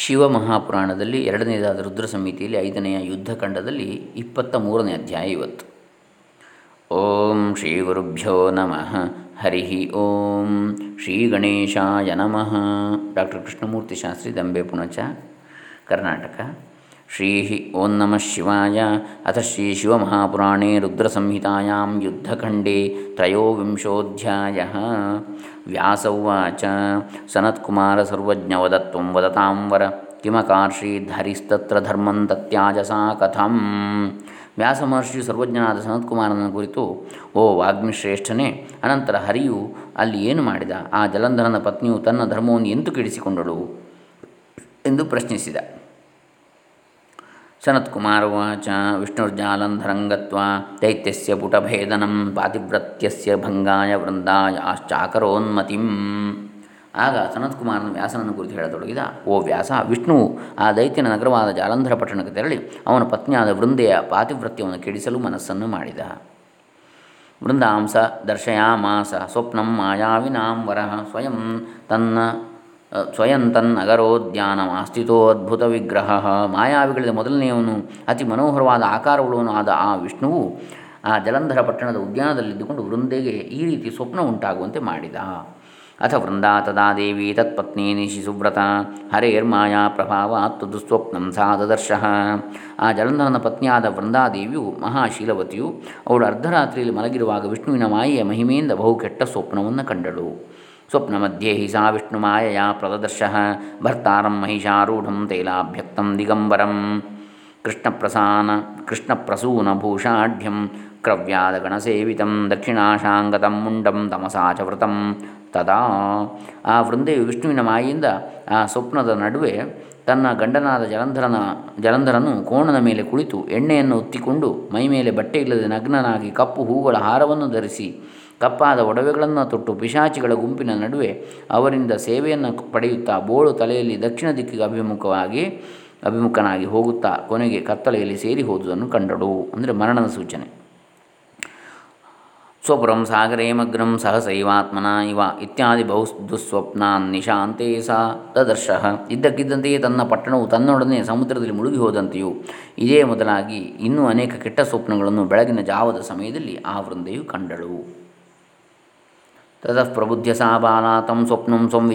ಶಿವಮಹಾಪುರಾಣದಲ್ಲಿ ಎರಡನೇದಾದ ರುದ್ರ ಸಮಿತಿಯಲ್ಲಿ ಐದನೆಯ ಯುದ್ಧಖಂಡದಲ್ಲಿ ಇಪ್ಪತ್ತ ಮೂರನೇ ಅಧ್ಯಾಯ ಇವತ್ತು. ಓಂ ಶ್ರೀ ಗುರುಭ್ಯೋ ನಮಃ. ಹರಿ ಓಂ. ಶ್ರೀ ಗಣೇಶಾಯ ನಮಃ. ಡಾಕ್ಟರ್ ಕೃಷ್ಣಮೂರ್ತಿ ಶಾಸ್ತ್ರಿ ದಂಬೆ ಪುಣಚ, ಕರ್ನಾಟಕ. ಶ್ರೀ ಓಂ ನಮಃ ಶಿವಾಯ ಅಥ ಶ್ರೀ ಶಿವಮಹಾಪುರಾಣೇ ರುದ್ರಸಂಹಿತಾಯಾಂ ಯುದ್ಧಖಂಡೇ ತ್ರಯೋವಿಂಶೋಧ್ಯಾಯ ವ್ಯಾಸ ಉವಾಚ ಸನತ್ಕುಮಾರ ಸರ್ವಜ್ಞವದತ್ವಂ ವದತಾಂ ವರ ಕಿಮಕಾರ್ಷೀದ್ಹರಿಸ್ತತ್ರ ಧರ್ಮಂ ತತ್ಯಾಜಸಾ ಕಥಂ ವ್ಯಾಸ ಮಹರ್ಷಿಯು ಸರ್ವಜ್ಞನಾದ ಸನತ್ಕುಮಾರನ ಕುರಿತು, ಓ ವಾಗ್ಮಿಶ್ರೇಷ್ಠನೇ, ಅನಂತರ ಹರಿಯು, ಅಲ್ಲಿ ಏನು ಮಾಡಿದ? ಆ ಜಲಂಧರನ ಪತ್ನಿಯು ತನ್ನ ಧರ್ಮವನ್ನು ಎಂತು ಕೆಡಿಸಿಕೊಂಡಳು? ಎಂದು ಪ್ರಶ್ನಿಸಿದ. ಸನತ್ಕುಮಾರವಾಚ ಉಚ ವಿಷ್ಣುರ್ಜಾಲಂಧರಂಗತ್ವ ದೈತ್ಯಸ್ಯ ಪುಟಭೇದನಂ ಪಾತಿವ್ರತ್ಯಸ್ಯ ಭಂಗಾಯ ವೃಂದಾಯಾಶ್ಚಾಕರೋನ್ಮತಿಂ ಆಗ ಸನತ್ಕುಮಾರನ ವ್ಯಾಸನನ್ನು ಕುರಿತು ಹೇಳತೊಡಗಿದ, ಓ ವ್ಯಾಸ, ವಿಷ್ಣು, ಆ ದೈತ್ಯನ ನಗರವಾದ ಜಾಲಂಧರ ಪಟ್ಟಣಕ್ಕೆ ತೆರಳಿ ಅವನ ಪತ್ನಿಯಾದ ವೃಂದೆಯ ಪಾತಿವ್ರತ್ಯವನ್ನು ಕೆಡಿಸಲು ಮನಸ್ಸನ್ನು ಮಾಡಿದ. ವೃಂದಾಂಸ ದರ್ಶಯಾಮಾಸ, ಸ್ವಪ್ನಂ ಮಾಯಾವಿನಾಂ ವರಃ ಸ್ವಯಂ ತನ್ನ ಸ್ವಯಂ ತನ್ನಗರೋದ್ಯಾನಮಾಸ್ಥಿತೋ ಅದ್ಭುತ ವಿಗ್ರಹ ಮಾಯಾವಿಗಳಿಂದ ಮೊದಲನೆಯವನು, ಅತಿ ಮನೋಹರವಾದ ಆಕಾರವುಳ್ಳವನು ಆದ ಆ ವಿಷ್ಣುವು, ಆ ಜಲಂಧರ ಪಟ್ಟಣದ ಉದ್ಯಾನದಲ್ಲಿದ್ದುಕೊಂಡು ವೃಂದೆಗೆ ಈ ರೀತಿ ಸ್ವಪ್ನ ಉಂಟಾಗುವಂತೆ ಮಾಡಿದ. ಅಥ ವೃಂದಾ ತದಾ ದೇವಿ ತತ್ಪತ್ನಿ ನಿಶಿ ಸುವ್ರತ ಹರೇರ್ಮಾಯಾ ಪ್ರಭಾವಾತ್ ದುಸ್ವಪ್ನಂ ಸಾಧದರ್ಶ ಆ ಜಲಂಧರನ ಪತ್ನಿಯಾದ ವೃಂದಾದೇವಿಯು ಮಹಾಶೀಲವತಿಯು, ಅವಳು ಅರ್ಧರಾತ್ರಿಯಲ್ಲಿ ಮಲಗಿರುವಾಗ ವಿಷ್ಣುವಿನ ಮಾಯೆಯ ಮಹಿಮೆಯಿಂದ ಬಹು ಕೆಟ್ಟ ಸ್ವಪ್ನವನ್ನು ಕಂಡಳು. ಸ್ವಪ್ನಮಧ್ಯೆ ಹಿ ಸಾ ವಿಷ್ಣುಮಾಯಯ ಪ್ರದದರ್ಶ ಭರ್ತಾರಂ ಮಹಿಷಾರೂಢಂ ತೈಲಾಭ್ಯಕ್ತಂ ದಿಗಂಬರಂ ಕೃಷ್ಣಪ್ರಸಾನ ಕೃಷ್ಣಪ್ರಸೂನಭೂಷಾಢ್ಯಂ ಕ್ರವ್ಯಾದಗಣಸೇವಿತಂ ದಕ್ಷಿಣಾಶಾಂಗತಂ ಮುಂಡಂ ತಮಸಾ ಚ ವೃತಂ ತದಾ ಆ ವೃಂದೆಯು ವಿಷ್ಣುವಿನ ಮಾಯಿಂದ ಆ ಸ್ವಪ್ನದ ನಡುವೆ ತನ್ನ ಗಂಡನಾದ ಜಲಂಧರನ, ಜಲಂಧರನು ಕೋಣನ ಮೇಲೆ ಕುಳಿತು ಎಣ್ಣೆಯನ್ನು ಒತ್ತಿಕೊಂಡು ಮೈಮೇಲೆ ಬಟ್ಟೆ ಇಲ್ಲದೆ ನಗ್ನನಾಗಿ ಕಪ್ಪು ಹೂಗಳ ಹಾರವನ್ನು ಧರಿಸಿ ಕಪ್ಪಾದ ಒಡವೆಗಳನ್ನು ತೊಟ್ಟು ಪಿಶಾಚಿಗಳ ಗುಂಪಿನ ನಡುವೆ ಅವರಿಂದ ಸೇವೆಯನ್ನು ಪಡೆಯುತ್ತಾ ಬೋಳು ತಲೆಯಲ್ಲಿ ದಕ್ಷಿಣ ದಿಕ್ಕಿಗೆ ಅಭಿಮುಖವಾಗಿ, ಅಭಿಮುಖನಾಗಿ ಹೋಗುತ್ತಾ ಕೊನೆಗೆ ಕತ್ತಲೆಯಲ್ಲಿ ಸೇರಿ ಹೋದುದನ್ನು ಕಂಡಳು ಅಂದರೆ ಮರಣದ ಸೂಚನೆ. ಸ್ವಪುರಂ ಸಾಗರೇ ಸಹಸೈವಾತ್ಮನ ಇವ ಇತ್ಯಾದಿ ಬಹು ದುಸ್ವಪ್ನಾನ್ ನಿಶಾಂತೆ ಸಾ ತದರ್ಶ ಇದ್ದಕ್ಕಿದ್ದಂತೆಯೇ ತನ್ನ ಪಟ್ಟಣವು ತನ್ನೊಡನೆ ಸಮುದ್ರದಲ್ಲಿ ಮುಳುಗಿ ಹೋದಂತೆಯೂ ಇದೇ ಮೊದಲಾಗಿ ಇನ್ನೂ ಅನೇಕ ಕೆಟ್ಟ ಸ್ವಪ್ನಗಳನ್ನು ಬೆಳಗಿನ ಜಾವದ ಸಮಯದಲ್ಲಿ ಆ ವೃಂದೆಯು ಕಂಡಳು. ತತಃ ಪ್ರಬುಧ್ಯ ಸಾ ಬಾಲಾ ತಂ ಸ್ವಪ್ನಂ ಸ್ವಂ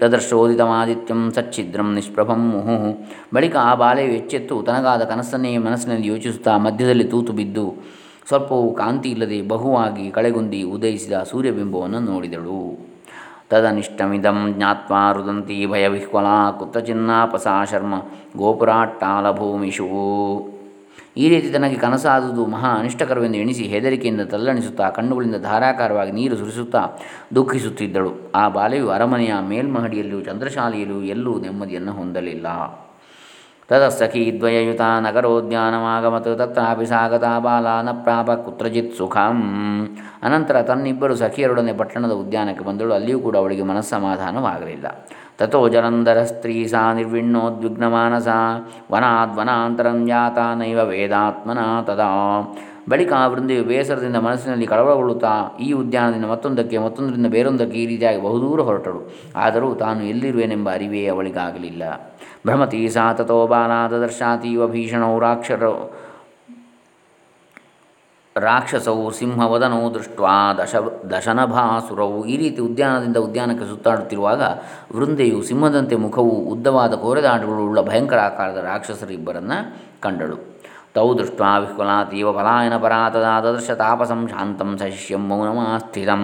ತದರ್ಶೋದಿತಮಾದಿತ್ಯಂ ಸಚ್ಛಿದ್ರಂ ನಿಷ್ಪ್ರಭಂ ಮುಹು ಬಳಿಕ ಆ ಬಾಲೆಯು ಎಚ್ಚೆತ್ತು ತನಗಾದ ಕನಸನ್ನೇ ಮನಸ್ಸಿನಲ್ಲಿ ಯೋಚಿಸುತ್ತಾ ಮಧ್ಯದಲ್ಲಿ ತೂತು ಬಿದ್ದು, ಸ್ವಲ್ಪವು ಕಾಂತಿ ಇಲ್ಲದೆ ಬಹುವಾಗಿ ಕಳೆಗುಂದಿ ಉದಯಿಸಿದ ಸೂರ್ಯಬಿಂಬವನ್ನು ನೋಡಿದಳು. ತದನಿಷ್ಟಮಿದಂ ಜ್ಞಾತ್ವಾ ರುದಂತಿ ಭಯವಿಹ್ವಲಾ ಕುತ್ತಚಿನ್ನಾಪಸಾ ಶರ್ಮ, ಗೋಪುರಾಟ್ಟಾಲಭೂಮಿಷು. ಈ ರೀತಿ ತನಗೆ ಕನಸಾದುದು ಮಹಾ ಅನಿಷ್ಟಕರವೆಂದು ಎಣಿಸಿ ಹೆದರಿಕೆಯಿಂದ ತಲ್ಲಣಿಸುತ್ತಾ, ಕಣ್ಣುಗಳಿಂದ ಧಾರಾಕಾರವಾಗಿ ನೀರು ಸುರಿಸುತ್ತಾ ದುಃಖಿಸುತ್ತಿದ್ದಳು. ಆ ಬಾಲೆಯು ಅರಮನೆಯ ಮೇಲ್ಮಹಡಿಯಲ್ಲೂ ಚಂದ್ರಶಾಲೆಯಲ್ಲೂ ಎಲ್ಲೂ ನೆಮ್ಮದಿಯನ್ನು ಹೊಂದಲಿಲ್ಲ. ತದಸ್ಸಖಿ ದ್ವಯಯುತ ನಗರೋದ್ಯಾನಮಾಗಮತ್ ತತ್ರಾಪಿ ಸಾಗತ ಬಾಲ ನ ಪ್ರಾಪ ಕುತ್ರಜಿತ್ ಸುಖಂ ಅನಂತರ ತನ್ನಿಬ್ಬರು ಸಖಿಯರೊಡನೆ ಪಟ್ಟಣದ ಉದ್ಯಾನಕ್ಕೆ ಬಂದಳು ಅಲ್ಲಿಯೂ ಕೂಡ ಅವಳಿಗೆ ಮನಸ್ಸಮಾಧಾನವಾಗಲಿಲ್ಲ ತಥೋ ಜಲಂಧರ ಸ್ತ್ರೀ ಸಾ ನಿರ್ವಿಣ್ಣೋದ್ವಿಗ್ನಮಾನಸ ವನಾದ್ವನಾಂತರಂ ಜಾತ ನೈವ ವೇದಾತ್ಮನ ತದಾ ಬಳಿಕ ಆ ವೃಂದೆಯು ಬೇಸರದಿಂದ ಮನಸ್ಸಿನಲ್ಲಿ ಕಳವಳಗೊಳ್ಳುತ್ತಾ, ಈ ಉದ್ಯಾನದಿಂದ ಮತ್ತೊಂದಕ್ಕೆ, ಮತ್ತೊಂದರಿಂದ ಬೇರೊಂದಕ್ಕೆ ಈ ರೀತಿಯಾಗಿ ಬಹುದೂರ ಹೊರಟಳು. ಆದರೂ ತಾನು ಎಲ್ಲಿರುವೆನೆಂಬ ಅರಿವೇ ಅವಳಿಗಾಗಲಿಲ್ಲ. ಭ್ರಮತಿ ಸಾ ತಥೋ ಬಾಲಾದರ್ಶಾತೀವ ಭೀಷಣೌ ರಾಕ್ಷರ ರಾಕ್ಷಸೌ ಸಿಂಹವದನೋ ದೃಷ್ಟ ದಶ ದಶನಭಾಸುರವು ಈ ರೀತಿ ಉದ್ಯಾನದಿಂದ ಉದ್ಯಾನಕ್ಕೆ ಸುತ್ತಾಡುತ್ತಿರುವಾಗ ವೃಂದೆಯು ಸಿಂಹದಂತೆ ಮುಖವು ಉದ್ದವಾದ ಕೋರೆದಾಡುಗಳುಳ್ಳ ಭಯಂಕರ ಆಕಾರದ ರಾಕ್ಷಸರಿಬ್ಬರನ್ನು ಕಂಡಳು. ತೌ ದೃಷ್ಟ ವಿಹ್ವಲಾತೀವ ಪಲಾಯನ ಪರಾತದಾದೃಶ ತಾಪಸಂ ಶಾಂತಂ ಸಶಿಷ್ಯಂ ಮೌನಮಾಸ್ಥಿತಂ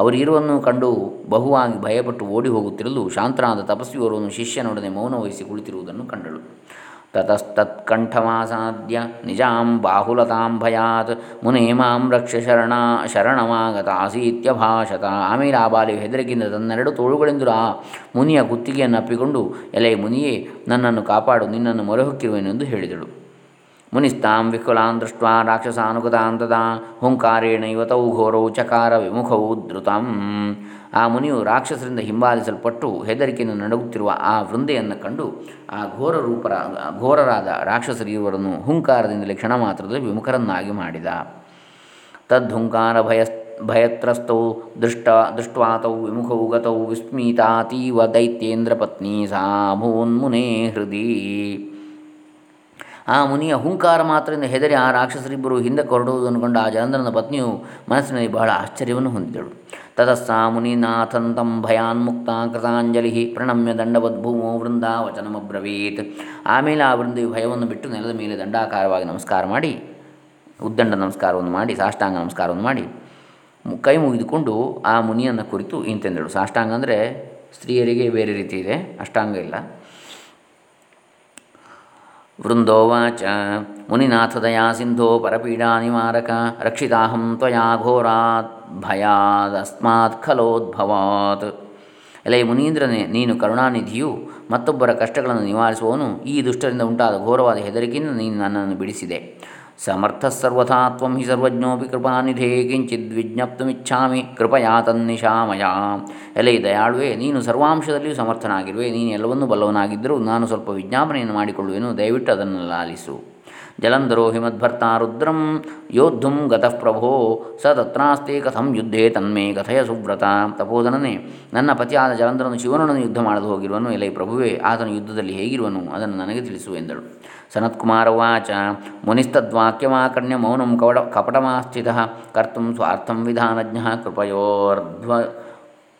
ಅವರಿರುವನ್ನು ಕಂಡು ಬಹುವಾಗಿ ಭಯಪಟ್ಟು ಓಡಿ ಹೋಗುತ್ತಿರಲು ಶಾಂತನಾದ ತಪಸ್ವಿಯವರನ್ನು ಶಿಷ್ಯನೊಡನೆ ಮೌನವಹಿಸಿ ಕುಳಿತಿರುವುದನ್ನು ಕಂಡಳು. ತತಸ್ತತ್ಕಂಠಮಾಸಾದ್ಯ ನಿಜಾಂ ಬಾಹುಲತಾಂ ಭಯಾತ್ ಮುನೇ ಮಾಂ ರಕ್ಷ ಶರಣ ಶರಣಮಾಗತ ಆಸೀತ್ಯಭಾಷತ ಆಮೇಲೆ ಆ ಬಾಲಿಯು ಹೆದರಿಕೆಯಿಂದ ತನ್ನೆರಡು ತೋಳುಗಳೆಂದು ಆ ಮುನಿಯ ಕುತ್ತಿಗೆಯನ್ನು ಅಪ್ಪಿಕೊಂಡು ಎಲೆ ಮುನಿಯೇ ನನ್ನನ್ನು ಕಾಪಾಡು ನಿನ್ನನ್ನು ಮೊರೆಹೊಕ್ಕಿರುವೆನೆಂದು ಹೇಳಿದಳು. ಮುನಿಸ್ತಾಂ ವಿಕುಲಾಂ ದೃಷ್ಟ ರಾಕ್ಷಸಾನುಗತಾಂ ತದಾ ಇವತೌ ಘೋರೌ ಚಕಾರ ವಿಮುಖವು ಧೃತಂ ಆ ಮುನಿಯು ರಾಕ್ಷಸರಿಂದ ಹಿಂಬಾಲಿಸಲ್ಪಟ್ಟು ಹೆದರಿಕೆಯನ್ನು ನಡುಗುತ್ತಿರುವ ಆ ವೃಂದೆಯನ್ನು ಕಂಡು ಆ ಘೋರ ರೂಪರ, ಘೋರರಾದ ರಾಕ್ಷಸರಿರುವರನ್ನು ಹುಂಕಾರದಿಂದಲೇ ಕ್ಷಣ ಮಾತ್ರದಲ್ಲಿ ವಿಮುಖರನ್ನಾಗಿ ಮಾಡಿದ. ತದ್ಹುಂಕಾರ ಭಯ ಭಯತ್ರಸ್ತೌ ದೃಷ್ಟ, ದೃಷ್ಟ್ವಾತೌ ವಿಮುಖೌ ಗತೌ ವಿಸ್ಮಿತಾತೀವ ದೈತ್ಯೇಂದ್ರ ಪತ್ನಿ ಸಾ ಮುನೇ ಹೃದಯ ಆ ಮುನಿಯ ಹುಂಕಾರ ಮಾತ್ರದಿಂದ ಹೆದರಿ ಆ ರಾಕ್ಷಸರಿಬ್ಬರು ಹಿಂದೆ ಕೊರಡುವುದನ್ನು ಕಂಡು ಆ ಜಲಂಧರನ ಪತ್ನಿಯು ಮನಸ್ಸಿನಲ್ಲಿ ಬಹಳ ಆಶ್ಚರ್ಯವನ್ನು ಹೊಂದಿದಳು. ತತಸ್ಸಾ ಮುನಿನಾಥನ್ ತಂ ಭಯಾನ್ಮುಕ್ತ ಕೃತಾಂಜಲಿ ಪ್ರಣಮ್ಯ ದಂಡವದ್ಭೂಮೋ ವೃಂದಾವಚನಮಬ್ರವೀತ್ ಆಮೇಲೆ ಆ ವೃಂದೆಯು ಭಯವನ್ನು ಬಿಟ್ಟು ನೆಲದ ಮೇಲೆ ದಂಡಾಕಾರವಾಗಿ ನಮಸ್ಕಾರ ಮಾಡಿ, ಉದ್ದಂಡ ನಮಸ್ಕಾರವನ್ನು ಮಾಡಿ, ಸಾಷ್ಟಾಂಗ ನಮಸ್ಕಾರವನ್ನು ಮಾಡಿ ಕೈ ಮುಗಿದುಕೊಂಡು ಆ ಮುನಿಯನ್ನು ಕುರಿತು ಇಂತೆಂದಳು. ಸಾಷ್ಟಾಂಗ ಅಂದರೆ ಸ್ತ್ರೀಯರಿಗೆ ಬೇರೆ ರೀತಿ ಇದೆ, ಅಷ್ಟಾಂಗ ಇಲ್ಲ. ವೃಂದೋವಾಚ ಮುನಿನಾಥದಯಾ ಸಿಂಧೋ ಪರಪೀಡಾ ನಿವಾರಕ, ರಕ್ಷಿತಾಹಂ ತ್ವಯಾ ಘೋರಾತ್ ಭಯಾದಸ್ಮಾತ್ ಖಲೋದ್ಭವಾತ್. ಎಲೆ ಮುನೀಂದ್ರನೇ, ನೀನು ಕರುಣಾನಿಧಿಯು, ಮತ್ತೊಬ್ಬರ ಕಷ್ಟಗಳನ್ನು ನಿವಾರಿಸುವವನು, ಈ ದುಷ್ಟರಿಂದ ಉಂಟಾದ ಘೋರವಾದ ಹೆದರಿಕೆಯಿಂದ ನೀನು ನನ್ನನ್ನು ಬಿಡಿಸಿದೆ. ಸಮರ್ಥ ಸರ್ವಥಾ ತ್ವಂ ಹಿ ಸರ್ವಜ್ಞೋಪಿ ಕೃಪಾನಿಧೇ ಕಿಂಚಿದ್ ವಿಜ್ಞಪ್ತುಮಿಚ್ಛಾಮಿ ಕೃಪಯಾ ತನ್ನಿಶಾಮಯ ಎಲೆ ದಯಾಳುವೆ ನೀನು ಸರ್ವಾಂಶದಲ್ಲಿಯೂ ಸಮರ್ಥನಾಗಿರುವೆ, ನೀನು ಎಲ್ಲವನ್ನೂ ಬಲ್ಲವನಾಗಿದ್ದರೂ ನಾನು ಸ್ವಲ್ಪ ವಿಜ್ಞಾಪನೆಯನ್ನು ಮಾಡಿಕೊಳ್ಳುವೆನು, ದಯವಿಟ್ಟು ಅದನ್ನು ಲಾಲಿಸು. ಜಲಂಧರೋ ಹಿಮದ್ಭರ್ತಾ ರುದ್ರಂ ಯೋದ್ಧುಂ ಗತಃ ಪ್ರಭೋ, ಸ ತತ್ರಾಸ್ತೆ ಕಥಂ ಯುದ್ಧೇ ತನ್ಮೇ ಕಥಯ ಸುವ್ರತ. ತಪೋಧನನೇ ನನ್ನ ಪತಿಯಾದ ಜಲಂಧರನು ಶಿವನನ್ನು ಯುದ್ಧ ಮಾಡಲು ಹೋಗಿರುವನು, ಎಲೆ ಪ್ರಭುವೇ, ಆತನು ಯುದ್ಧದಲ್ಲಿ ಹೇಗಿರುವನು, ಅದನ್ನು ನನಗೆ ತಿಳಿಸು ಎಂದಳು. ಸನತ್ಕುಮಾರ ವಾಚ ಮುನಿಸ್ತದ್ವಾಕ್ಯಮಾಕರ್ಣ್ಯ ಮೌನಂ ಕವಡ ಕಪಟಮಾಸ್ಥಿತ ಕರ್ತು ಸ್ವಾರ್ಥಂ ವಿಧಾನಜ್ಞ ಕೃಪಯೋರ್ಧ್ವ,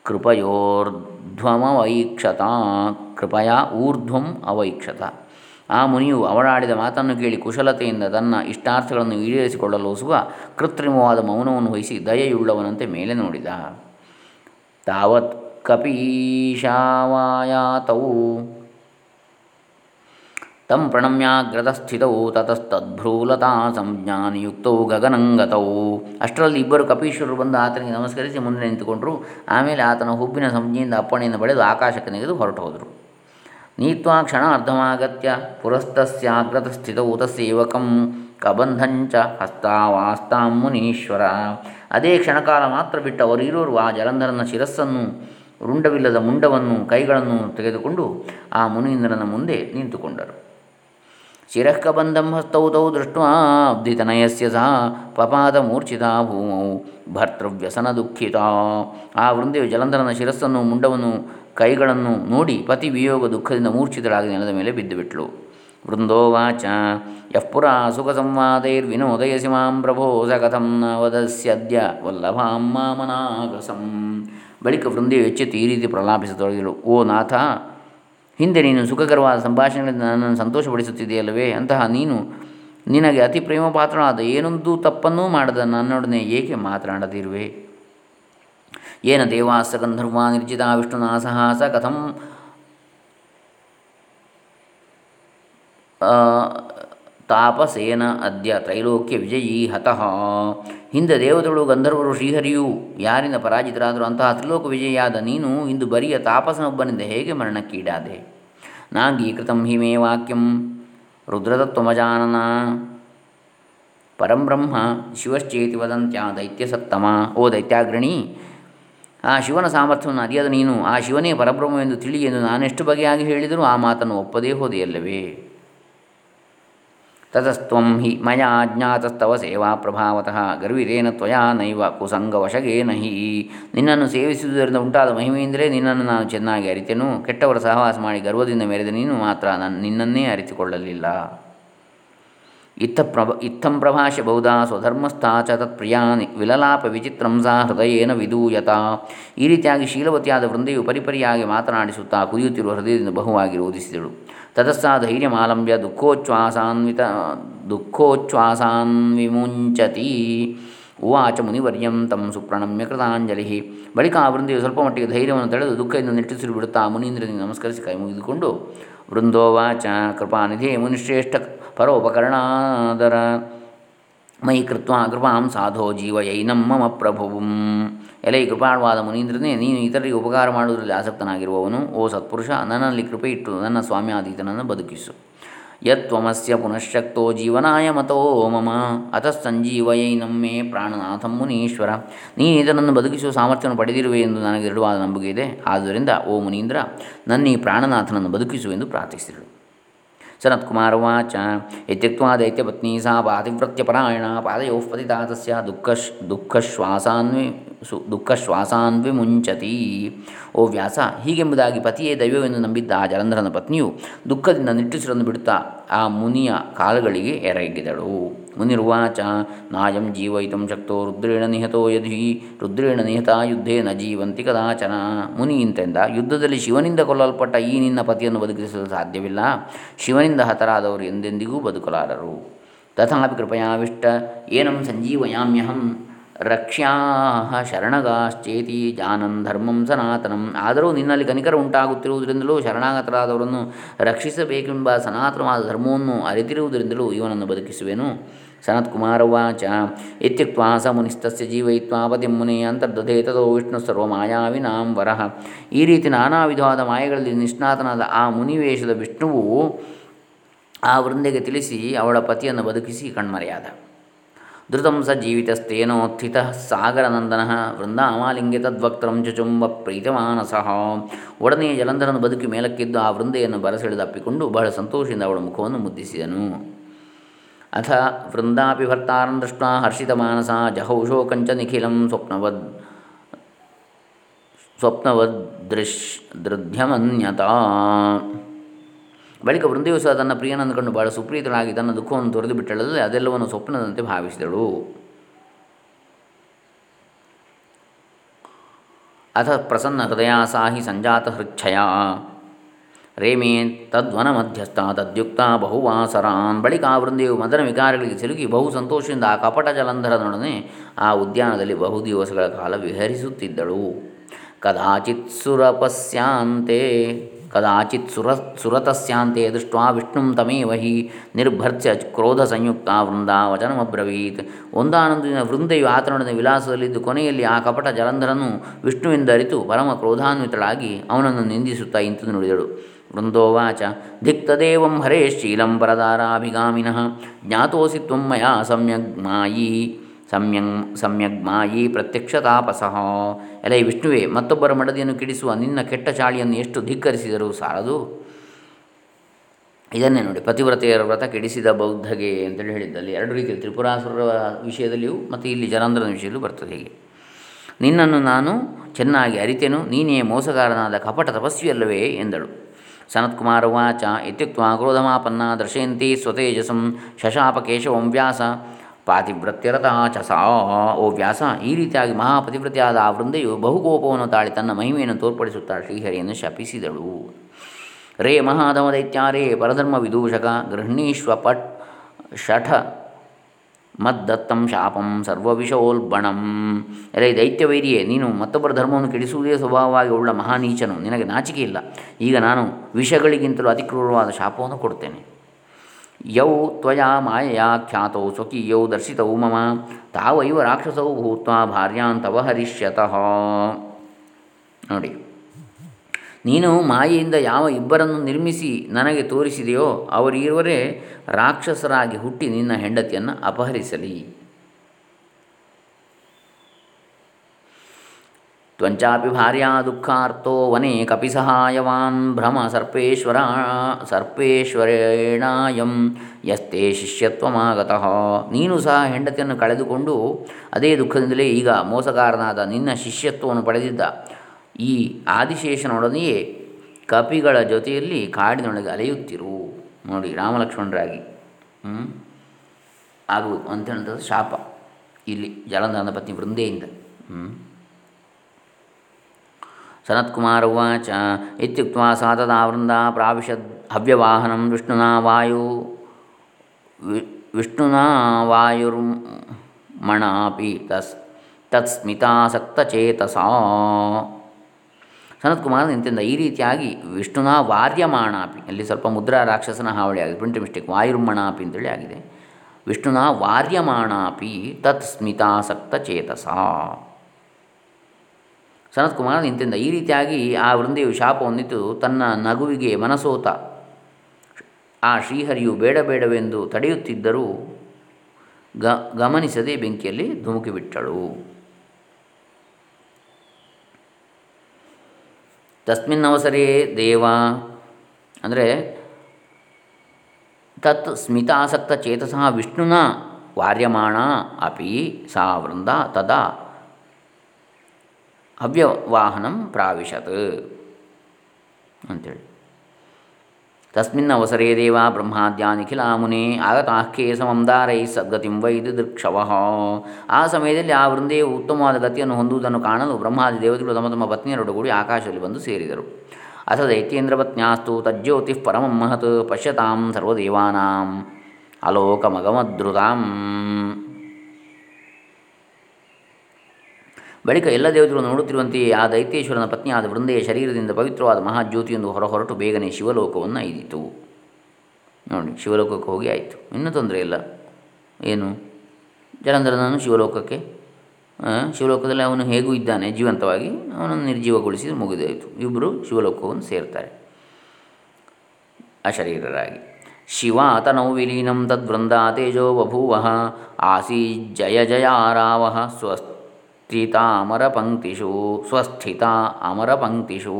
ಕೃಪಯೋರ್ಧ್ವಮವೈಕ್ಷತ, ಕೃಪಯ ಊರ್ಧ್ವಂ ಅವೈಕ್ಷತ. ಆ ಮುನಿಯು ಅವಳಾಡಿದ ಮಾತನ್ನು ಕೇಳಿ ಕುಶಲತೆಯಿಂದ ತನ್ನ ಇಷ್ಟಾರ್ಥಗಳನ್ನು ಈಡೇರಿಸಿಕೊಳ್ಳಲು ಸುಗ ಕೃತ್ರಿಮವಾದ ಮೌನವನ್ನು ವಹಿಸಿ ದಯೆಯುಳ್ಳವನಂತೆ ಮೇಲೆ ನೋಡಿದ. ತಾವತ್ ಕಪೀಶಾವಾಯಾತೌ. ತಂ ಪ್ರಣಮ್ಯಾಗ್ರತಸ್ಥಿತೌ, ತತಸ್ತದ್ಭ್ರೂಲತಾ ಸಂಜ್ಞಾನಿಯುಕ್ತೌ, ಗಗನಂಗತೌ. ಅಷ್ಟರಲ್ಲಿ ಇಬ್ಬರು ಕಪೀಶ್ವರರು ಬಂದು ಆತನಿಗೆ ನಮಸ್ಕರಿಸಿ ಮುಂದೆ ನಿಂತುಕೊಂಡರು. ಆಮೇಲೆ ಆತನ ಹುಬ್ಬಿನ ಸಂಜ್ಞೆಯಿಂದ ಅಪ್ಪಣೆಯನ್ನು ಪಡೆದು ಆಕಾಶಕ್ಕೆ ನೆಗೆದು ಹೊರಟು ನೀತ್ವಾ ಕ್ಷಣಾರ್ಧಮಾಗತ್ಯ ಪುರಸ್ತಸ್ಯಾಗ್ರತಸ್ಥಿತೌ ತಸ್ಸೇವಕಂ ಕಬಂಧಂಚ ಹಸ್ತಾವಾಸ್ತಾಂ ಮುನೀಶ್ವರ ಅದೇ ಕ್ಷಣಕಾಲ ಮಾತ್ರ ಬಿಟ್ಟು ಅವರಿರೋರು ಆ ಜಲಂಧರನ ಶಿರಸ್ಸನ್ನು, ರುಂಡವಿಲ್ಲದ ಮುಂಡವನ್ನು, ಕೈಗಳನ್ನು ತೆಗೆದುಕೊಂಡು ಆ ಮುನೀಂದ್ರನ ಮುಂದೆ ನಿಂತುಕೊಂಡರು. ಶಿರಃ ಕಬಂಧಂ ಹಸ್ತೌ ತೌ ದೃಷ್ಟ್ವಾ ಅಬ್ಧಿತನಯಸ್ಯ ಸಹ ಪಪಾದ ಮೂರ್ಛಿತ ಭೂಮೌ ಭರ್ತೃವ್ಯಸನ ದುಃಖಿತ ಆ ವೃಂದೆಯು ಜಲಂಧರನ ಶಿರಸ್ಸನ್ನು, ಮುಂಡವನ್ನು ಕೈಗಳನ್ನು ನೋಡಿ ಪತಿ ವಿಯೋಗ ದುಃಖದಿಂದ ಮೂರ್ಛಿತಳಾಗಿ ನೆಲದ ಮೇಲೆ ಬಿದ್ದುಬಿಟ್ಲು. ವೃಂದೋವಾಚ, ಯಃ ಪುರ ಸುಖ ಸಂವಾದೈರ್ವಿನೋದಯಸಿ ಮಾಂ ಪ್ರಭೋ ಸ ಕಥಂ ನ ವಲ್ಲಭಾಂ ಮಾಮನಾಗಸಂ. ಬಳಿಕ ವೃಂದೆಯು ಎಚ್ಚೆತ್ತು ಈ ರೀತಿ ಪ್ರಲಾಪಿಸತೊಡಗಿದಳು ಓ ನಾಥ, ಹಿಂದೆ ನೀನು ಸುಖಕರವಾದ ಸಂಭಾಷಣೆಗಳಿಂದ ನನ್ನನ್ನು ಸಂತೋಷಪಡಿಸುತ್ತಿದೆಯಲ್ಲವೇ ಅಂತಹ ನೀನು ನಿನಗೆ ಅತಿ ಪ್ರೇಮ ಪಾತ್ರನಾದ ಏನೊಂದು ತಪ್ಪನ್ನೂ ಮಾಡದ ನನ್ನೊಡನೆ ಏಕೆ ಮಾತನಾಡದಿರುವೆ? ಏನ ದೇವಾಸ ಗಂಧರ್ವ ನಿರ್ಜಿತ ವಿಷ್ಣುನಾಸಹ ಸ ಕಥಂ ತಾಪಸೇನ ಅದ್ಯ ತ್ರೈಲೋಕ್ಯ ವಿಜಯೀ ಹತಃ ಹಿಂದೆ ದೇವತೆಗಳು ಗಂಧರ್ವರು ಶ್ರೀಹರಿಯು ಯಾರಿಂದ ಪರಾಜಿತರಾದರೂ ಅಂತಹ ತ್ರಿಲೋಕ ವಿಜಯಿಯಾದ ನೀನು ಇಂದು ಬರಿಯ ತಾಪಸನೊಬ್ಬನಿಂದ ಹೇಗೆ ಮರಣಕ್ಕೀಡಾದೆ? ನಾಂಗೀಕೃತಂ ಹಿಮೇ ವಾಕ್ಯಂ ರುದ್ರತತ್ವಮಜಾನನ ಪರಂಬ್ರಹ್ಮ ಶಿವಶ್ಚೇತಿ ವದಂತ್ಯ ದೈತ್ಯಸತ್ತಮ, ಓ ದೈತ್ಯಾಗ್ರಣಿ ಆ ಶಿವನ ಸಾಮರ್ಥ್ಯವನ್ನು ಅರಿಯದ ನೀನು, ಆ ಶಿವನೇ ಪರಬ್ರಹ್ಮವೆಂದು ತಿಳಿ ಎಂದು ನಾನೆಷ್ಟು ಬಗೆಯಾಗಿ ಹೇಳಿದರೂ ಆ ಮಾತನ್ನು ಒಪ್ಪದೇ ಹೋದೆಯಲ್ಲವೇ? ತತಸ್ತ್ವಂ ಹಿ ಮಯ ಅಜ್ಞಾತಸ್ತವ ಸೇವಾ ಪ್ರಭಾವತಃ ಗರ್ವಿರೇನ ತ್ವಯಾ ನೈವ ಕುಸಂಗವಶಗೇನ ಹಿ ನಿನ್ನನ್ನು ಸೇವಿಸುವುದರಿಂದ ಉಂಟಾದ ಮಹಿಮೆಯಿಂದಲೇ ನಿನ್ನನ್ನು ನಾನು ಚೆನ್ನಾಗಿ ಅರಿತೆನು. ಕೆಟ್ಟವರ ಸಹವಾಸ ಮಾಡಿ ಗರ್ವದಿಂದ ಮೆರೆದ ನೀನು ಮಾತ್ರ ನನ್ನ ನಿನ್ನನ್ನೇ ಅರಿತುಕೊಳ್ಳಲಿಲ್ಲ. ಇತ್ತ ಪ್ರಭ ಇತ್ತಂ ಪ್ರಭಾಷ್ಯ ಬಹುಧಾ ಸ್ವಧರ್ಮಸ್ಥಾ ಚ ತತ್ಪ್ರಿಯಾನಿ ವಿಲಲಾಪ ವಿಚಿತ್ರಂ ಸಾ ಹೃದಯೇನ ವಿದೂಯತ ಈ ರೀತಿಯಾಗಿ ಶೀಲವತಿಯಾದ ವೃಂದೆಯು ಪರಿಪರಿಯಾಗಿ ಮಾತನಾಡಿಸುತ್ತಾ ಕುದಿಯುತ್ತಿರುವ ಹೃದಯದಿಂದ ಬಹುವಾಗಿ ರೋಧಿಸಿದಳು. ತತಸ್ಸಾ ಧೈರ್ಯಮಾಲಂಬ್ಯ ದುಃಖೋಚ್ಛ್ವಾಸಾನ್ವಿತ ದುಃಖೋಚ್ಛ್ವಾಸಾನ್ ವಿಮುಂಚತಿ ಉವಾಚ ಮುನಿವರ್ಯಂ ತಮ್ಮ ಸುಪ್ರಣಮ್ಯ ಕೃತಾಂಜಲಿ. ಬಳಿಕ ಆ ವೃಂದೆಯು ಸ್ವಲ್ಪ ಮಟ್ಟಿಗೆ ಧೈರ್ಯವನ್ನು ತಡೆದು ದುಃಖದಿಂದ ನಿಟ್ಟುಸಿರು ಬಿಡುತ್ತಾ ಮುನೀಂದ್ರನಿಗೆ ನಮಸ್ಕರಿಸಿ ಕೈ ಮುಗಿದುಕೊಂಡು ವೃಂದೋವಾಚ ಕೃಪಾನಿಧಿ ಮುನಿಶ್ರೇಷ್ಠ ಪರೋಪಕರಣಾದರ. ಮೈ ಕೃತ್ವ ಕೃಪಾಂ ಸಾಧೋ ಜೀವಯೈನಂ ಮಮ ಪ್ರಭುಂ. ಎಲೆ ಕೃಪಾಳವಾದ ಮುನೀಂದ್ರನೇ, ನೀನು ಇತರರಿಗೆ ಉಪಕಾರ ಮಾಡುವುದರಲ್ಲಿ ಆಸಕ್ತನಾಗಿರುವವನು. ಓ ಸತ್ಪುರುಷ, ನನ್ನಲ್ಲಿ ಕೃಪೆ ಇಟ್ಟು ನನ್ನ ಸ್ವಾಮ್ಯಾಧೀತನನ್ನು ಬದುಕಿಸು. ಯತ್ವಮಸ್ಯ ಪುನಃಶಕ್ತೋ ಜೀವನಾಯ ಮತೋ ಮಮ. ಅತಃ ಸಂಜೀವಯೈನಮ್ಮೆ ಪ್ರಾಣನಾಥಂ ಮುನೀಶ್ವರ. ನೀನು ಇದನ್ನು ಬದುಕಿಸುವ ಸಾಮರ್ಥ್ಯವನ್ನು ಪಡೆದಿರುವೆ ಎಂದು ನನಗೆ ದೃಢವಾದ ನಂಬಿಕೆ ಇದೆ. ಆದ್ದರಿಂದ, ಓ ಮುನೀಂದ್ರ, ನನ್ನ ಈ ಪ್ರಾಣನಾಥನನ್ನು ಬದುಕಿಸು ಎಂದು ಪ್ರಾರ್ಥಿಸಿದಳು ಸನತ್ಕುಮಾರವಾಚ ಇತ್ಯುಕ್ತ ದೈತ್ಯಪತ್ನಿ ಸಾ ಪಾತಿವ್ರತ್ಯಪರಾಯಣ ಪಾದಯೋ ಪತಿ ತಸ್ಯ ದುಃಖ ದುಃಖಶ್ವಾಸಾನ್ವಿ ಸು ದುಃಖಶ್ವಾಸಾನ್ವಿಮುಂಚತಿ ಓ ವ್ಯಾಸ ಹೀಗೆಂಬುದಾಗಿ ಪತಿಯೇ ದೈವವೆಂದು ನಂಬಿದ್ದ ಆ ಜಲಂಧರನ ಪತ್ನಿಯು ದುಃಖದಿಂದ ನಿಟ್ಟುಸಿರನ್ನು ಬಿಡುತ್ತಾ ಆ ಮುನಿಯ ಕಾಲುಗಳಿಗೆ ಎರಗಿದಳು ಮುನಿರುವಾಚ ನಾಯಂ ಜೀವಯಿತು ಶಕ್ತೋ ರುದ್ರೇಣ ನಿಹತೋ ಯಧಿ ರುದ್ರೇಣ ನಿಹತ ಯುದ್ಧೇ ನ ಜೀವಂತಿ ಕದಾಚನ ಮುನಿ ಇಂತೆಂದ ಯುದ್ಧದಲ್ಲಿ ಶಿವನಿಂದ ಕೊಲ್ಲಲ್ಪಟ್ಟ ಈ ನಿನ್ನ ಪತಿಯನ್ನು ಬದುಕಿಸಲು ಸಾಧ್ಯವಿಲ್ಲ। ಶಿವನಿಂದ ಹತರಾದವರು ಎಂದೆಂದಿಗೂ ಬದುಕಲಾರರು। ತಥಾಪಿ ಕೃಪಯಾವಿಷ್ಟ ಏನಂ ಸಂಜೀವಯಾಮ್ಯಹಂ ರಕ್ಷ್ಯಾ ಶರಣಗಾಶ್ಚೇತಿ ಜಾನನ್ ಧರ್ಮಂ ಸನಾತನಂ। ಆದರೂ ನಿನ್ನಲ್ಲಿ ಕನಿಕರ ಉಂಟಾಗುತ್ತಿರುವುದರಿಂದಲೂ ಶರಣಾಗತರಾದವರನ್ನು ರಕ್ಷಿಸಬೇಕೆಂಬ ಸನಾತನವಾದ ಧರ್ಮವನ್ನು ಅರಿತಿರುವುದರಿಂದಲೂ ಇವನನ್ನು ಬದುಕಿಸುವೆನು। ಸನತ್ಕುಮಾರವಾಚ ಇತ್ಯುಕ್ತ ಸ ಮುನಿಸ್ತಸ್ಯ ಅವಧಿ ಮುನಿ ಅಂತರ್ದಧೇ ತದೋ ವಿಷ್ಣು ಸರ್ವ ಮಾಯಾವಿನಾಂ ವರಹ ಈ ರೀತಿ ನಾನಾ ವಿಧವಾದ ಮಾಯೆಗಳಲ್ಲಿ ನಿಷ್ಣಾತನಾದ ಆ ಮುನಿವೇಶದ ವಿಷ್ಣುವು ಆ ವೃಂದೆಗೆ ತಿಳಿಸಿ ಅವಳ ಪತಿಯನ್ನು ಬದುಕಿಸಿ ಕಣ್ಮರೆಯಾದ. ಧೃತಂ ಸ ಜೀವಿತಸ್ತೇನೋತ್ಥಿತ ಸಾಗರನಂದನ ವೃಂದಾಮಾಲಿಂಗೆ ತದ್ವಕ್ತರಂ ಚುಚುಂಬ ಪ್ರೀತಮಾನಸಃ। ಒಡನೆಯ ಜಲಂಧರನ್ನು ಬದುಕಿ ಮೇಲಕ್ಕಿದ್ದು ಆ ವೃಂದೆಯನ್ನು ಬರಸೆಳೆದಪ್ಪಿಕೊಂಡು ಬಹಳ ಸಂತೋಷದಿಂದ ಅವಳ ಮುಖವನ್ನು ಮುದ್ದಿಸಿದನು. ಅಥ ವೃಂದಾಪಿ ಭರ್ತಾರಂ ದೃಷ್ಟ ಹರ್ಷಿತಮಾನಸ ಜಹೌಶೋಕಂಚ ನಿಖಿಲಂ ಸ್ವಪ್ನವದ್ ಸ್ವಪ್ನವದ್ ದೃಶ್ ದೃಢ್ಯಮನ್ಯತಾ ಬಳಿಕ ವೃಂದೆಯು ಸಹ ತನ್ನ ಪ್ರಿಯನನ್ನು ಕಂಡು ಬಹಳ ಸುಪ್ರೀತಳಾಗಿ ತನ್ನ ದುಃಖವನ್ನು ತೊರೆದು ಬಿಟ್ಟಳಲ್ಲದೆ ಅದೆಲ್ಲವನ್ನು ಸ್ವಪ್ನದಂತೆ ಭಾವಿಸಿದಳು. ಅಥ ಪ್ರಸನ್ನ ಹೃದಯ ಸಾಹಿ ಸಂಜಾತ ಹೃಚ್ಛಯ. ರೇಮೇ ತದ್ವನ ಮಧ್ಯಸ್ಥ ತದ್ಯುಕ್ತ ಬಹುವಾಸರಾನ್. ಬಳಿಕ ಆ ವೃಂದೆಯು ಮದನ ವಿಕಾರಗಳಿಗೆ ಸಿಲುಕಿ ಬಹು ಸಂತೋಷದಿಂದ ಆ ಕಪಟ ಜಲಂಧರನೊಡನೆ ಆ ಉದ್ಯಾನದಲ್ಲಿ ಬಹು ದಿವಸಗಳ ಕಾಲ ವಿಹರಿಸುತ್ತಿದ್ದಳು. ಕದಾಚಿತ್ ಸುರಪಸ್ಯಾಂತೆ, ಕದಾಚಿತ್ ಸುರ, ಸುರತಸ್ಯಾಂತೆ ದೃಷ್ಟ ವಿಷ್ಣು ತಮೇವ ಹಿ ನಿರ್ಭರ್ತ್ಯ ಕ್ರೋಧ ಸಂಯುಕ್ತ ವೃಂದ ವಚನಮಬ್ರವೀತ್ ಒಂದಾನಂದಿನ ದಿನ ವೃಂದೆಯು ಆತನೊಡನೆ ವಿಲಾಸದಲ್ಲಿದ್ದು ಕೊನೆಯಲ್ಲಿ ಆ ಕಪಟ ಜಲಂಧರನು ವಿಷ್ಣುವಿಂದರಿತು ಪರಮ ಕ್ರೋಧಾನ್ವಿತಳಾಗಿ ಅವನನ್ನು ನಿಂದಿಸುತ್ತಾ ಇಂತು ನುಡಿದಳು. ವೃಂದೋವಾಚ. ಧಿಕ್ತದೇವಂ ಹರೇಶೀಲಂ ಪರದಾರಾಭಿಗಾಮಿನಃ. ಜ್ಞಾತೋಸಿ ತ್ವ ಮಯಾ ಸಮ್ಯಗ್ ಮಾಯಿ ಸಮ್ಯಂ ಸಮ್ಯಗ್ ಮಾಯಿ ಪ್ರತ್ಯಕ್ಷತಾಪಸಃ. ಎಲೈ ವಿಷ್ಣುವೇ, ಮತ್ತೊಬ್ಬರ ಮಡದಿಯನ್ನು ಕಿಡಿಸುವ ನಿನ್ನ ಕೆಟ್ಟ ಚಾಳಿಯನ್ನು ಎಷ್ಟು ಧಿಕ್ಕರಿಸಿದರೂ ಸಾಲದು? ಇದನ್ನೇ ನೋಡಿ, ಪತಿವ್ರತೆಯರ ವ್ರತ ಕೆಡಿಸಿದ ಬೌದ್ಧಗೆ ಅಂತೇಳಿ ಹೇಳಿದ್ದಲ್ಲಿ ಎರಡು ರೀತಿಯಲ್ಲಿ ತ್ರಿಪುರಾಸುರರ ವಿಷಯದಲ್ಲಿಯೂ ಮತ್ತು ಇಲ್ಲಿ ಜನಾಂಧ್ರನ ವಿಷಯದಲ್ಲೂ ಬರ್ತದೆ ಹೀಗೆ. ನಿನ್ನನ್ನು ನಾನು ಚೆನ್ನಾಗಿ ಅರಿತೆನು, ನೀನೇ ಮೋಸಗಾರನಾದ ಕಪಟ ತಪಸ್ವಿಯಲ್ಲವೇ ಎಂದಳು. ಸನತ್ಕುಮಾರ ಉಚ ಇತ್ಯುಕ್ತ ಕ್ರೋಧಮಾಪನ್ನ ದರ್ಶಯಂತಿ ಸ್ವತೇಜಸಂ ಶಶಾಪ ಕೇಶವಂ ವ್ಯಾಸ ಪಾತಿವ್ರತ್ಯರತ ಚ ಓ ವ್ಯಾಸ ಈ ರೀತಿಯಾಗಿ ಮಹಾಪತಿವ್ರತಿಯಾದ ಆ ವೃಂದೆಯು ಬಹುಕೋಪವನ್ನು ತಾಳಿ ತನ್ನ ಮಹಿಮೆಯನ್ನು ತೋರ್ಪಡಿಸುತ್ತಾ ಶ್ರೀಹರಿಯನ್ನು ಶಪಿಸಿದಳು. ರೇ ಮಹಾಧಮ ದೈತ್ಯಾರೇ ಪರಧರ್ಮ ವಿದೂಷಕ ಗೃಹಣೀಶ್ವ ಪಟ್ ಶಠ ಮದ್ದತ್ತಂ ಶಾಪಂ ಸರ್ವವಿಷೋಲ್ಬಣಂ ಅರೆ ದೈತ್ಯವೈರಿಯೇ, ನೀನು ಮತ್ತೊಬ್ಬರ ಧರ್ಮವನ್ನು ಕೆಡಿಸುವುದೇ ಸ್ವಭಾವವಾಗಿ ಉಳ್ಳ ಮಹಾನೀಚನು. ನಿನಗೆ ನಾಚಿಕೆ ಇಲ್ಲ. ಈಗ ನಾನು ವಿಷಗಳಿಗಿಂತಲೂ ಅತಿ ಕ್ರೂರವಾದ ಶಾಪವನ್ನು ಕೊಡ್ತೇನೆ ಯೌ ತ್ವಯಾ ಮಾಯಯಾ ಖ್ಯಾತೌ ಸ್ವಕೀಯೌ ದರ್ಶಿತೌ ಮಮ. ತಾವೈವ ರಾಕ್ಷಸೌ ಭೂತ್ವ ಭಾರ್ಯಾಂತವ ಹರಿಷ್ಯತಃ. ನೋಡಿ. ನೀನು ಮಾಯೆಯಿಂದ ಯಾವ ಇಬ್ಬರನ್ನು ನಿರ್ಮಿಸಿ ನನಗೆ ತೋರಿಸಿದೆಯೋ ಅವರಿರುವರೇ ರಾಕ್ಷಸರಾಗಿ ಹುಟ್ಟಿ ನಿನ್ನ ಹೆಂಡತಿಯನ್ನು ಅಪಹರಿಸಲಿ. ತ್ವಂಚಾಪಿ ಭಾರ್ಯಾ ದುಃಖಾರ್ಥೋ ವನೆ ಕಪಿಸಹಾಯವಾನ್ ಭ್ರಮ ಸರ್ಪೇಶ್ವರ ಸರ್ಪೇಶ್ವರೇಣಾಯಂ ಯಸ್ತೆ ಶಿಷ್ಯತ್ವಮಾಗತಃ. ನೀನು ಸಹ ಹೆಂಡತಿಯನ್ನು ಕಳೆದುಕೊಂಡು ಅದೇ ದುಃಖದಿಂದಲೇ ಈಗ ಮೋಸಗಾರನಾದ ನಿನ್ನ ಶಿಷ್ಯತ್ವವನ್ನು ಪಡೆದಿದ್ದ. ಈ ಆದಿಶೇಷನೊಡನೆಯೇ ಕಪಿಗಳ ಜೊತೆಯಲ್ಲಿ ಕಾಡಿನೊಳಗೆ ಅಲೆಯುತ್ತಿರು. ನೋಡಿ ರಾಮಲಕ್ಷ್ಮಣರಾಗಿ ಆಗಬೇಕು ಅಂತ ಹೇಳುವಂಥದ್ದು ಶಾಪ. ಇಲ್ಲಿ ಜಲಂಧರದ ಪತ್ನಿ ವೃಂದೆಯಿಂದ ಸನತ್ಕುಮಾರ ಉಚ ಇತ್ಯುಕ್ತ ಸಾ ತದಾ ವೃಂದ ಪ್ರಾವಿಶದ್ ಹವ್ಯವಾಹನಂ ವಿಷ್ಣುನಾ ವಾಯು ವಿಷ್ಣುನಾ ವಾಯುರ್ಮಣಾಪಿ ತಸ್ ತತ್ಸ್ಮಿತಾಸಕ್ತಚೇತಸಾ ಸನತ್ಕುಮಾರ ನಿಂತಿಂದ ಈ ರೀತಿಯಾಗಿ ವಿಷ್ಣುನ ವಾರ್ಯಮಾಣಾಪಿ ಅಲ್ಲಿ ಸ್ವಲ್ಪ ಮುದ್ರಾ ರಾಕ್ಷಸನ ಹಾವಳಿ ಆಗಿದೆ. ಪ್ರಿಂಟ್ ಮಿಸ್ಟೇಕ್ ವಾಯುರ್ಮಣಾಪಿ ಅಂತೇಳಿ ಆಗಿದೆ. ವಿಷ್ಣುನ ವಾರ್ಯಮಾಣಾಪಿ ತತ್ ಸ್ಮಿತಾಸಕ್ತ ಚೇತಸ. ಸನತ್ಕುಮಾರ ನಿಂತಿಂದ ಈ ರೀತಿಯಾಗಿ ಆ ವೃಂದೆಯು ಶಾಪ ಹೊಂದಿತು. ತನ್ನ ನಗುವಿಗೆ ಮನಸೋತ, ಆ ಶ್ರೀಹರಿಯು ಬೇಡ ಬೇಡವೆಂದು ತಡೆಯುತ್ತಿದ್ದರೂ ಗ, ಗಮನಿಸದೆ ಬೆಂಕಿಯಲ್ಲಿ ಧುಮುಕಿಬಿಟ್ಟಳು. ತಸ್ಮಿನ್ ಅವಸರೇ ದೇವ. ಅಂದರೆ ತತ್ ಸ್ಮಿತಾಸಕ್ತಚೇತಸಃ ವಿಷ್ಣುನ ವಾರ್ಯಮಾಣ ಅಪಿ ಸಾ ವೃಂದ ತದಾ ಅವ್ಯವಾಹನಂ ಪ್ರಾವಿಶತ್ ಅಂಥೇಳಿ ತಸ್ಮಿನ್ ಅವಸರೇ ದೇವ ಬ್ರಹ್ಮಾದ್ಯಾನಿಖಿಲ ಮುನೆ ಆಗತಾಖ್ಯೇ ಸಮಂದಾರೈ ಸದ್ಗತಿಂ ವೈದ ದೃಕ್ಷವ ಆ ಸಮಯದಲ್ಲಿ ಆ ವೃಂದೆಯು ಉತ್ತಮವಾದ ಗತಿಯನ್ನು ಹೊಂದುವುದನ್ನು ಕಾಣಲು ಬ್ರಹ್ಮಾದಿ ದೇವತೆಗಳು ತಮ್ಮ ತಮ್ಮ ಪತ್ನಿಯರೊಡಗೂಡಿ ಆಕಾಶದಲ್ಲಿ ಬಂದು ಸೇರಿದರು. ಅಥ ದೈತ್ಯೇಂದ್ರಪತ್ನ್ಯಾಸ್ತು ಪತ್ನ್ಯಾಸ್ತು ತಜ್ಜ್ಯೋತಿ ಪರಮಂ ಮಹತ್ ಪಶ್ಯತಾಂ ಸರ್ವದೇವಾನಾಂ ಅಲೋಕಮಗಮದ್ರುತಾಂ. ಬಳಿಕ ಎಲ್ಲ ದೇವತೆಗಳು ನೋಡುತ್ತಿರುವಂತೆಯೇ ಆ ದೈತ್ಯೇಶ್ವರನ ಪತ್ನಿಯಾದ ವೃಂದೆಯ ಶರೀರದಿಂದ ಪವಿತ್ರವಾದ ಮಹಾಜ್ಯೋತಿಯೊಂದು ಹೊರ ಹೊರಟು ಬೇಗನೆ ಶಿವಲೋಕವನ್ನು ಐದಿತು ನೋಡಿ, ಶಿವಲೋಕಕ್ಕೆ ಹೋಗಿ ಆಯಿತು. ಇನ್ನೂ ತೊಂದರೆ ಇಲ್ಲ. ಏನು? ಜಲಂಧರನನ್ನು ಶಿವಲೋಕಕ್ಕೆ ಶಿವಲೋಕದಲ್ಲಿ ಅವನು ಹೇಗೂ ಇದ್ದಾನೆ? ಜೀವಂತವಾಗಿ ಅವನನ್ನು ನಿರ್ಜೀವಗೊಳಿಸಿ ಮುಗಿದಾಯಿತು. ಇಬ್ಬರು ಶಿವಲೋಕವನ್ನು ಸೇರ್ತಾರೆ. ಅಶರೀರರಾಗಿ. ಶಿವ ತನೌ ವಿಲೀನಂ ತದ್ವೃಂದ ತೇಜೋ ಬಭೂವ ಆಸೀ ಜಯ ಜಯ ಆರಾವಹ ಸ್ವಸ್ಥ ಸ್ಥಿತ ಅಮರ ಪಂಕ್ತಿಷು ಸ್ವಸ್ಥಿತ ಅಮರ ಪಂಕ್ತಿಷು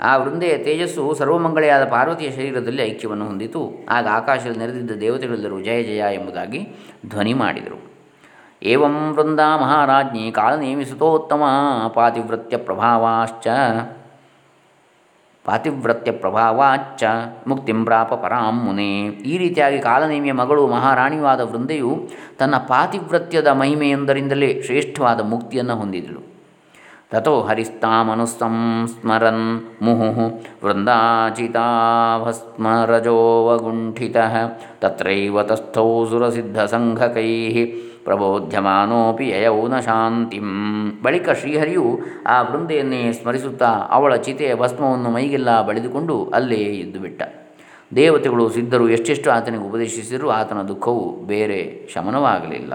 ಆ ವೃಂದೆಯ ತೇಜಸ್ಸು ಸರ್ವಮಂಗಳೆಯಾದ ಪಾರ್ವತಿಯ ಶರೀರದಲ್ಲಿ ಐಕ್ಯವನ್ನು ಹೊಂದಿತು. ಆಗ ಆಕಾಶದಲ್ಲಿ ನೆರೆದಿದ್ದ ದೇವತೆಗಳೆಲ್ಲರೂ ಜಯ ಜಯ ಎಂಬುದಾಗಿ ಧ್ವನಿ ಮಾಡಿದರು. ಏವಂ ವೃಂದ ಮಹಾರಾಜ್ಞಿ ಕಾಲನೇಮಿಸುತ್ತೋತ್ತಮ ಪಾತಿವೃತ್ಯ ಪ್ರಭಾವಾಶ್ಚ. ಪಾತಿವ್ರತ್ಯ ಪ್ರಭಾವಾಚ್ಚ ಮುಕ್ತಿಂಬ್ರಾಪ ಪರಾಂ ಮುನೆ. ಈ ರೀತಿಯಾಗಿ ಕಾಲನೇಮಿಯ ಮಗಳು ಮಹಾರಾಣಿಯಾದ ವೃಂದೆಯು ತನ್ನ ಪಾತಿವ್ರತ್ಯದ ಮಹಿಮೆಯೊಂದರಿಂದಲೇ ಶ್ರೇಷ್ಠವಾದ ಮುಕ್ತಿಯನ್ನು ಹೊಂದಿದಳು. ತಥೋ ಹರಿಸ್ತಾಮನುಸಂಸ್ಮರನ್ ಮುಹು ವೃಂದಾಚಿತಾಭಸ್ಮರಜೋವಗುಂಠಿತ ತತ್ರೈವ ತಸ್ಥೌ ಸುರಸಿದ್ಧಸಂಘಕೈ ಪ್ರಬೋಧ್ಯಮಾನೋಪಿ ಯಯೌನ ಶಾಂತಿಂ. ಬಳಿಕ ಶ್ರೀಹರಿಯು ಆ ವೃಂದೆಯನ್ನೇ ಸ್ಮರಿಸುತ್ತಾ ಅವಳ ಚಿತೆಯ ಭಸ್ಮವನ್ನು ಮೈಗೆಲ್ಲ ಬಳಿದುಕೊಂಡು ಅಲ್ಲೇ ಇದ್ದು ಬಿಟ್ಟ. ದೇವತೆಗಳು ಸಿದ್ಧರು ಎಷ್ಟೆಷ್ಟು ಆತನಿಗೆ ಉಪದೇಶಿಸಿದರೂ ಆತನ ದುಃಖವು ಬೇರೆ ಶಮನವಾಗಲಿಲ್ಲ.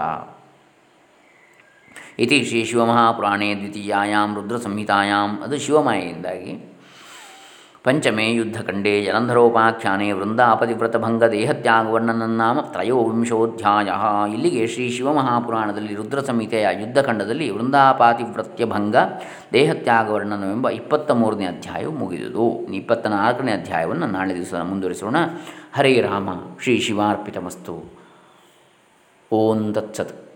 ಇತಿ ಶ್ರೀ ಶಿವಮಹಾಪುರಾಣೇ ದ್ವಿತೀಯಾಂ ರುದ್ರ ಸಂಹಿತಾಯಾಮ್ ಅದು ಶಿವಮಾಯೆಯಿಂದಾಗಿ. ಪಂಚಮೇ ಯುದ್ಧಖಂಡೇ ಜಲಂಧರೋಪಾಖ್ಯಾನೆ ವೃಂದಾಪತಿವ್ರತಭಂಗ ದೇಹತ್ಯಾಗವರ್ಣನನ್ನಾಮ ತ್ರಯೋವಿಂಶೋಧ್ಯಾಯ. ಇಲ್ಲಿಗೆ ಶ್ರೀ ಶಿವಮಹಾಪುರಾಣದಲ್ಲಿ ರುದ್ರ ಸಂಹಿತೆಯ ಯುದ್ಧಖಂಡದಲ್ಲಿ ವೃಂದಾಪಾತಿವ್ರತ್ಯ ಭಂಗ ದೇಹತ್ಯಾಗವರ್ಣನವೆಂಬ ಇಪ್ಪತ್ತ ಮೂರನೇ ಅಧ್ಯಾಯವು ಮುಗಿದುದು. ಇಪ್ಪತ್ತ ನಾಲ್ಕನೇ ಅಧ್ಯಾಯವನ್ನು ನಾಳೆ ದಿವಸ ಮುಂದುವರಿಸೋಣ. ಹರೇ ರಾಮ, ಶ್ರೀ ಶಿವಾರ್ಪಿತಮಸ್ತು. ಓಂ ತತ್ಸತ್.